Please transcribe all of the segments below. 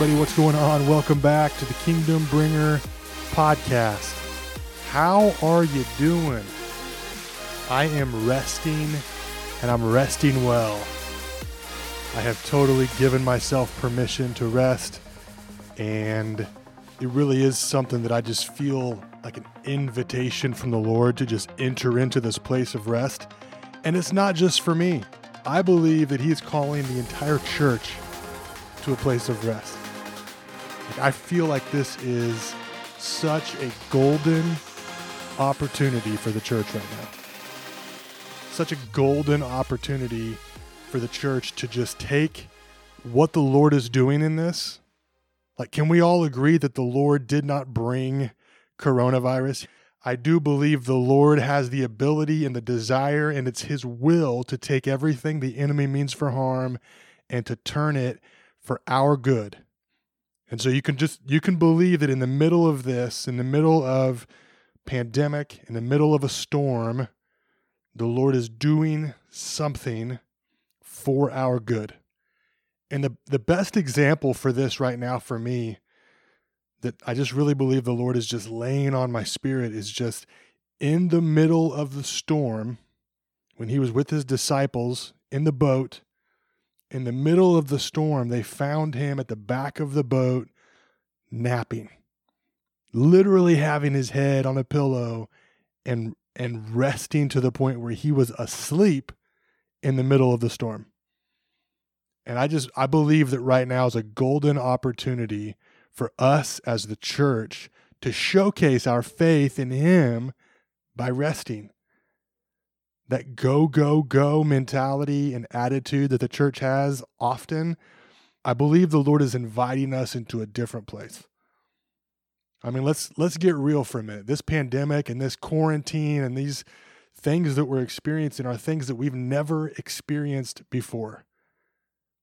everybody, what's going on? Welcome back to the Kingdom Bringer podcast. How are you doing? I am resting and I'm resting well. I have totally given myself permission to rest, and it really is something that I just feel like an invitation from the Lord to just enter into this place of rest. And it's not just for me, I believe that He is calling the entire church to a place of rest. Like, I feel like this is such a golden opportunity for the church right now. Such a golden opportunity for the church to just take what the Lord is doing in this. Like, can we all agree that the Lord did not bring coronavirus? I do believe the Lord has the ability and the desire, and it's His will to take everything the enemy means for harm and to turn it for our good. And so you can just you can believe that in the middle of this, in the middle of pandemic, in the middle of a storm, the Lord is doing something for our good. And the the best example for this right now for me that I just really believe the Lord is just laying on my spirit is just in the middle of the storm when he was with his disciples in the boat in the middle of the storm, they found him at the back of the boat napping, literally having his head on a pillow and and resting to the point where he was asleep in the middle of the storm. And I just I believe that right now is a golden opportunity for us as the church to showcase our faith in him by resting that go, go, go mentality and attitude that the church has often, I believe the Lord is inviting us into a different place. I mean, let's let's get real for a minute. This pandemic and this quarantine and these things that we're experiencing are things that we've never experienced before.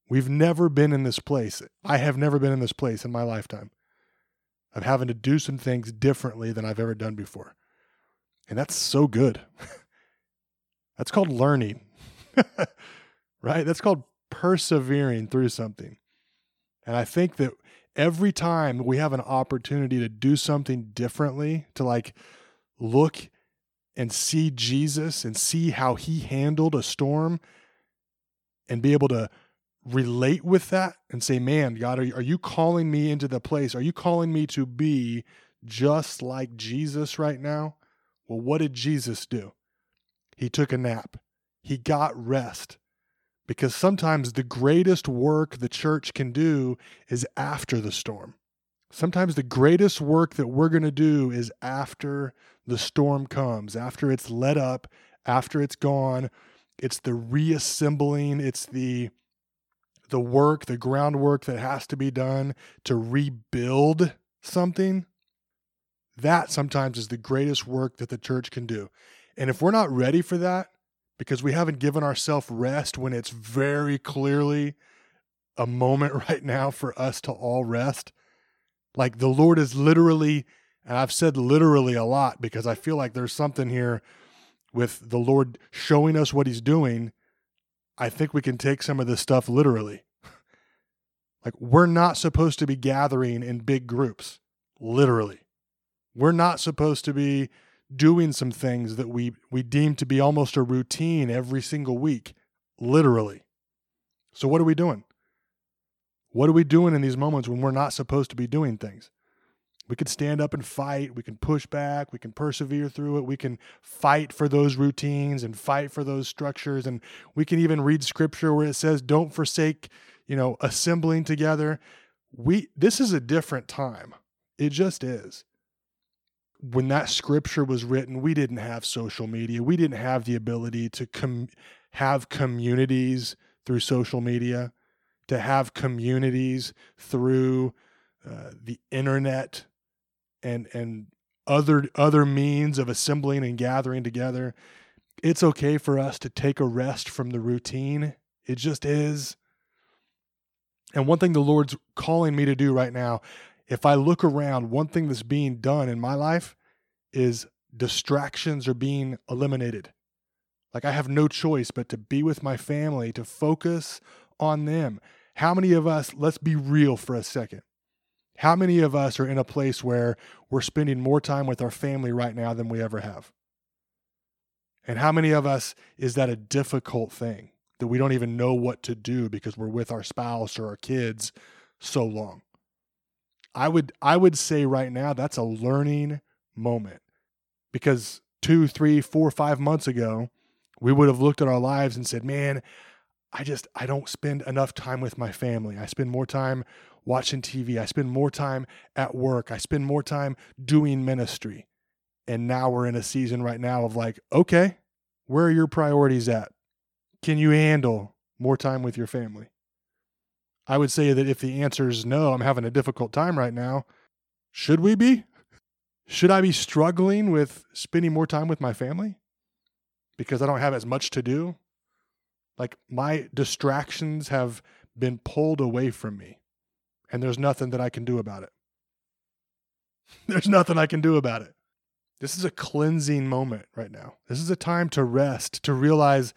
We've never been in this place. I have never been in this place in my lifetime of having to do some things differently than I've ever done before. And that's so good. That's called learning, right? That's called persevering through something. And I think that every time we have an opportunity to do something differently, to like look and see Jesus and see how he handled a storm and be able to relate with that and say, man, God, are you, are you calling me into the place? Are you calling me to be just like Jesus right now? Well, what did Jesus do? He took a nap. He got rest. Because sometimes the greatest work the church can do is after the storm. Sometimes the greatest work that we're going to do is after the storm comes, after it's let up, after it's gone. It's the reassembling, it's the the work, the groundwork that has to be done to rebuild something. That sometimes is the greatest work that the church can do. And if we're not ready for that, because we haven't given ourselves rest when it's very clearly a moment right now for us to all rest, like the Lord is literally, and I've said literally a lot because I feel like there's something here with the Lord showing us what He's doing. I think we can take some of this stuff literally. like, we're not supposed to be gathering in big groups, literally. We're not supposed to be doing some things that we we deem to be almost a routine every single week, literally. So what are we doing? What are we doing in these moments when we're not supposed to be doing things? We could stand up and fight. We can push back. We can persevere through it. We can fight for those routines and fight for those structures. And we can even read scripture where it says, don't forsake, you know, assembling together. We, this is a different time. It just is. When that scripture was written, we didn't have social media. We didn't have the ability to com- have communities through social media, to have communities through uh, the internet and and other other means of assembling and gathering together. It's okay for us to take a rest from the routine. It just is. And one thing the Lord's calling me to do right now, if I look around, one thing that's being done in my life is distractions are being eliminated. Like I have no choice but to be with my family, to focus on them. How many of us, let's be real for a second. How many of us are in a place where we're spending more time with our family right now than we ever have? And how many of us is that a difficult thing that we don't even know what to do because we're with our spouse or our kids so long? I would I would say right now that's a learning moment because two, three, four, five months ago, we would have looked at our lives and said, "Man, I just I don't spend enough time with my family. I spend more time watching TV. I spend more time at work. I spend more time doing ministry. And now we're in a season right now of like, okay, where are your priorities at? Can you handle more time with your family? I would say that if the answer is no, I'm having a difficult time right now. Should we be? Should I be struggling with spending more time with my family because I don't have as much to do? Like my distractions have been pulled away from me and there's nothing that I can do about it. There's nothing I can do about it. This is a cleansing moment right now. This is a time to rest, to realize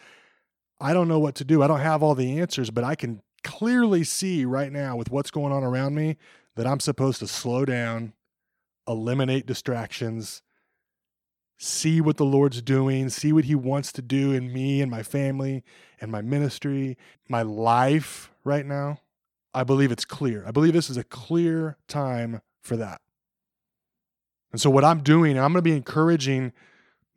I don't know what to do. I don't have all the answers, but I can clearly see right now with what's going on around me that I'm supposed to slow down, eliminate distractions, see what the Lord's doing, see what He wants to do in me and my family and my ministry, my life right now. I believe it's clear. I believe this is a clear time for that. And so, what I'm doing, I'm going to be encouraging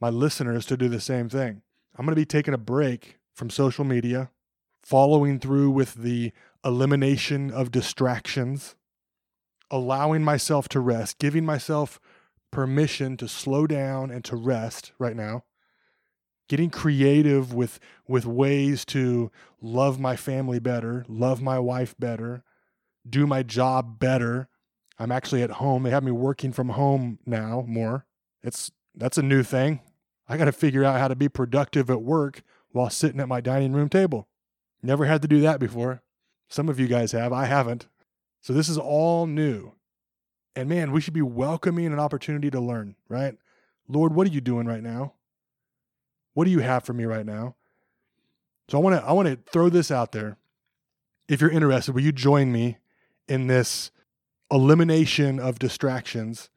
my listeners to do the same thing. I'm going to be taking a break from social media, following through with the elimination of distractions, allowing myself to rest, giving myself permission to slow down and to rest right now getting creative with with ways to love my family better, love my wife better, do my job better. I'm actually at home. They have me working from home now more. It's that's a new thing. I got to figure out how to be productive at work while sitting at my dining room table. Never had to do that before. Some of you guys have, I haven't. So this is all new. And man, we should be welcoming an opportunity to learn, right? Lord, what are you doing right now? What do you have for me right now? So I want to I want to throw this out there. If you're interested, will you join me in this elimination of distractions?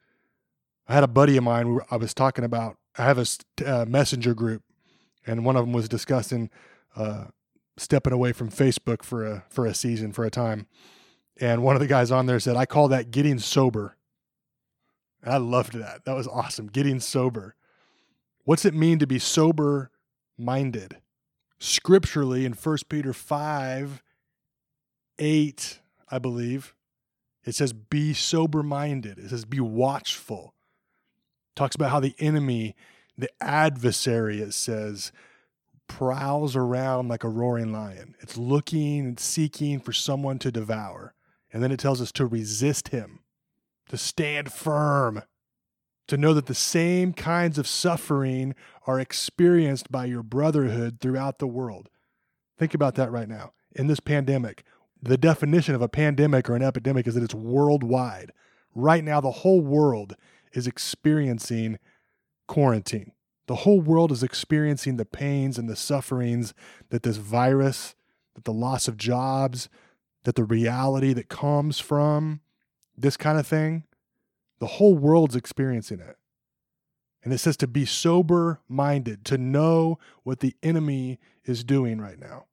I had a buddy of mine I was talking about. I have a uh, messenger group, and one of them was discussing uh, stepping away from Facebook for a for a season for a time. And one of the guys on there said, "I call that getting sober." And I loved that. That was awesome. Getting sober. What's it mean to be sober minded? Scripturally, in 1 Peter 5 8, I believe, it says, be sober minded. It says, be watchful. It talks about how the enemy, the adversary, it says, prowls around like a roaring lion. It's looking and seeking for someone to devour. And then it tells us to resist him, to stand firm to know that the same kinds of suffering are experienced by your brotherhood throughout the world. Think about that right now. In this pandemic, the definition of a pandemic or an epidemic is that it's worldwide. Right now, the whole world is experiencing quarantine. The whole world is experiencing the pains and the sufferings that this virus, that the loss of jobs, that the reality that comes from this kind of thing the whole world's experiencing it. And it says to be sober minded, to know what the enemy is doing right now,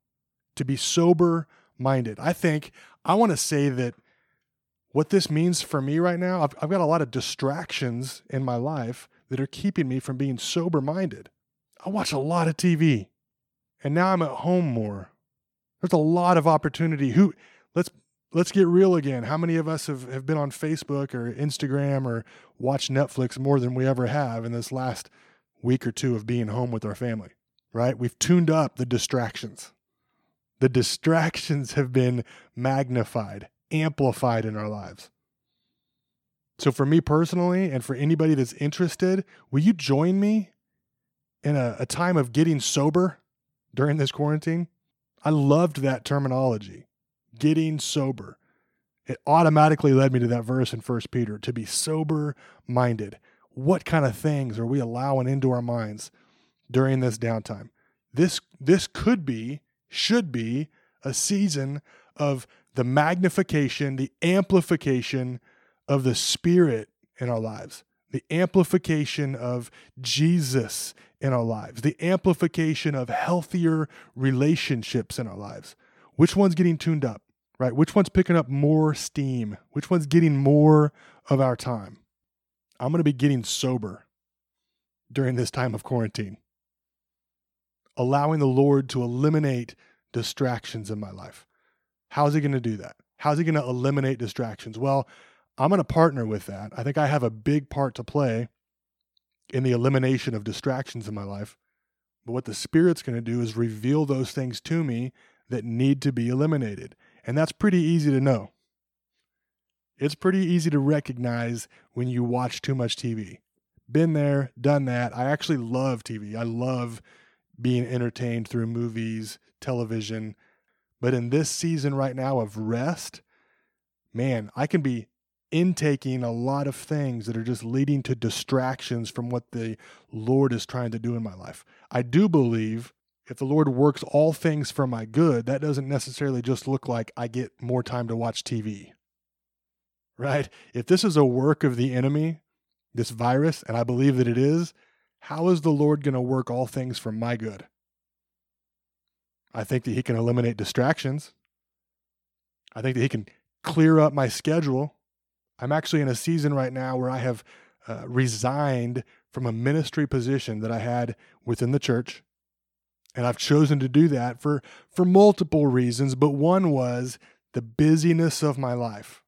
to be sober minded. I think I want to say that what this means for me right now, I've, I've got a lot of distractions in my life that are keeping me from being sober minded. I watch a lot of TV and now I'm at home more. There's a lot of opportunity. Who let's let's get real again. How many of us have, have been on Facebook or Instagram or watched Netflix more than we ever have in this last week or two of being home with our family, right? We've tuned up the distractions. The distractions have been magnified, amplified in our lives. So, for me personally, and for anybody that's interested, will you join me in a, a time of getting sober during this quarantine? I loved that terminology, getting sober. It automatically led me to that verse in First Peter to be sober minded. What kind of things are we allowing into our minds during this downtime? This this could be, should be a season of the magnification, the amplification of the Spirit in our lives, the amplification of Jesus in our lives, the amplification of healthier relationships in our lives. Which one's getting tuned up, right? Which one's picking up more steam? Which one's getting more of our time? I'm going to be getting sober during this time of quarantine, allowing the Lord to eliminate distractions in my life. How's He going to do that? How's He going to eliminate distractions? Well, I'm going to partner with that. I think I have a big part to play in the elimination of distractions in my life. But what the Spirit's going to do is reveal those things to me that need to be eliminated. And that's pretty easy to know. It's pretty easy to recognize when you watch too much TV. Been there, done that. I actually love TV. I love being entertained through movies, television. But in this season right now of rest, man, I can be intaking a lot of things that are just leading to distractions from what the Lord is trying to do in my life. I do believe if the Lord works all things for my good, that doesn't necessarily just look like I get more time to watch TV. Right? If this is a work of the enemy, this virus, and I believe that it is, how is the Lord going to work all things for my good? I think that He can eliminate distractions. I think that He can clear up my schedule I'm actually in a season right now where I have uh, resigned from a ministry position that I had within the church. And I've chosen to do that for, for multiple reasons, but one was the busyness of my life.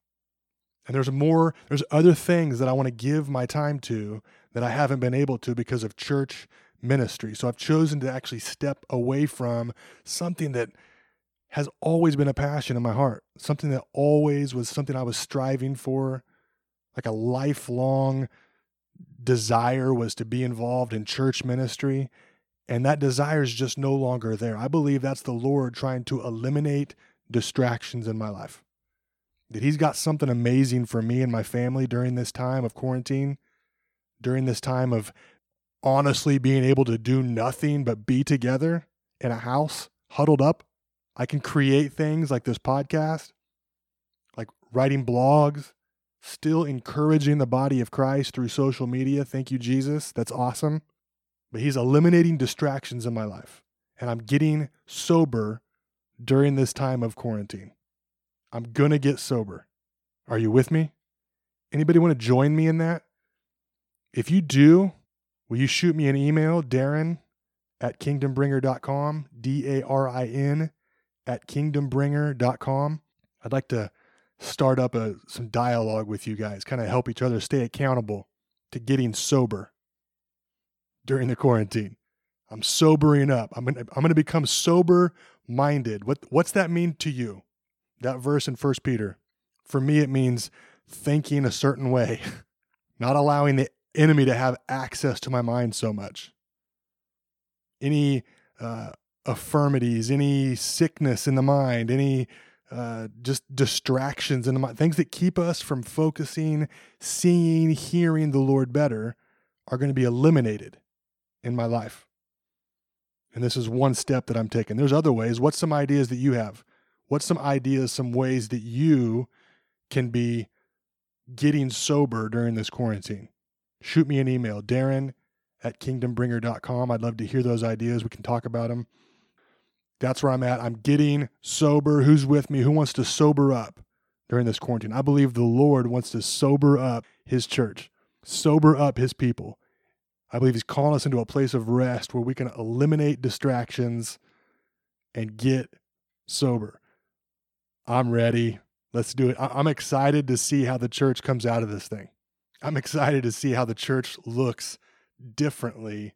And there's more, there's other things that I want to give my time to that I haven't been able to because of church ministry. So I've chosen to actually step away from something that has always been a passion in my heart, something that always was something I was striving for, like a lifelong desire was to be involved in church ministry. And that desire is just no longer there. I believe that's the Lord trying to eliminate distractions in my life. That He's got something amazing for me and my family during this time of quarantine, during this time of honestly being able to do nothing but be together in a house, huddled up I can create things like this podcast, like writing blogs, still encouraging the body of Christ through social media. Thank you, Jesus. That's awesome. But He's eliminating distractions in my life. And I'm getting sober during this time of quarantine. I'm going to get sober. Are you with me? Anybody want to join me in that? If you do, will you shoot me an email, Darin at kingdombringer.com, D A R I N at kingdombringer.com. I'd like to start up a, some dialogue with you guys, kind of help each other stay accountable to getting sober during the quarantine. I'm sobering up. I'm gonna, I'm going to become sober minded. What what's that mean to you? That verse in First Peter. For me, it means thinking a certain way, not allowing the enemy to have access to my mind so much. Any uh, affirmities, any sickness in the mind, any uh, just distractions in the mind, things that keep us from focusing, seeing, hearing the Lord better are going to be eliminated in my life. And this is one step that I'm taking. There's other ways. What's some ideas that you have? What's some ideas, some ways that you can be getting sober during this quarantine? Shoot me an email, Darin at kingdombringer.com. I'd love to hear those ideas. We can talk about them. That's where I'm at. I'm getting sober. Who's with me? Who wants to sober up during this quarantine? I believe the Lord wants to sober up his church, sober up his people. I believe he's calling us into a place of rest where we can eliminate distractions and get sober. I'm ready. Let's do it. I'm excited to see how the church comes out of this thing. I'm excited to see how the church looks differently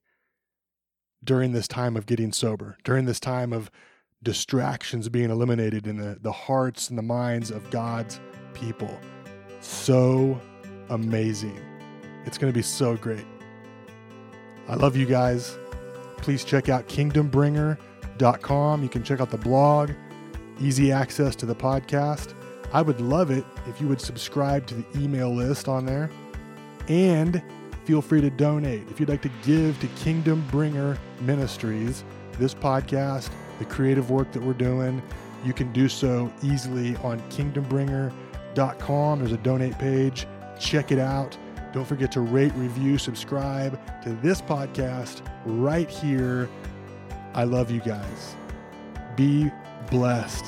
during this time of getting sober, during this time of distractions being eliminated in the, the hearts and the minds of God's people. So amazing. It's going to be so great. I love you guys. Please check out kingdombringer.com. You can check out the blog, easy access to the podcast. I would love it if you would subscribe to the email list on there. And feel free to donate. If you'd like to give to Kingdom Bringer Ministries, this podcast, the creative work that we're doing, you can do so easily on kingdombringer.com. There's a donate page. Check it out. Don't forget to rate, review, subscribe to this podcast right here. I love you guys. Be blessed.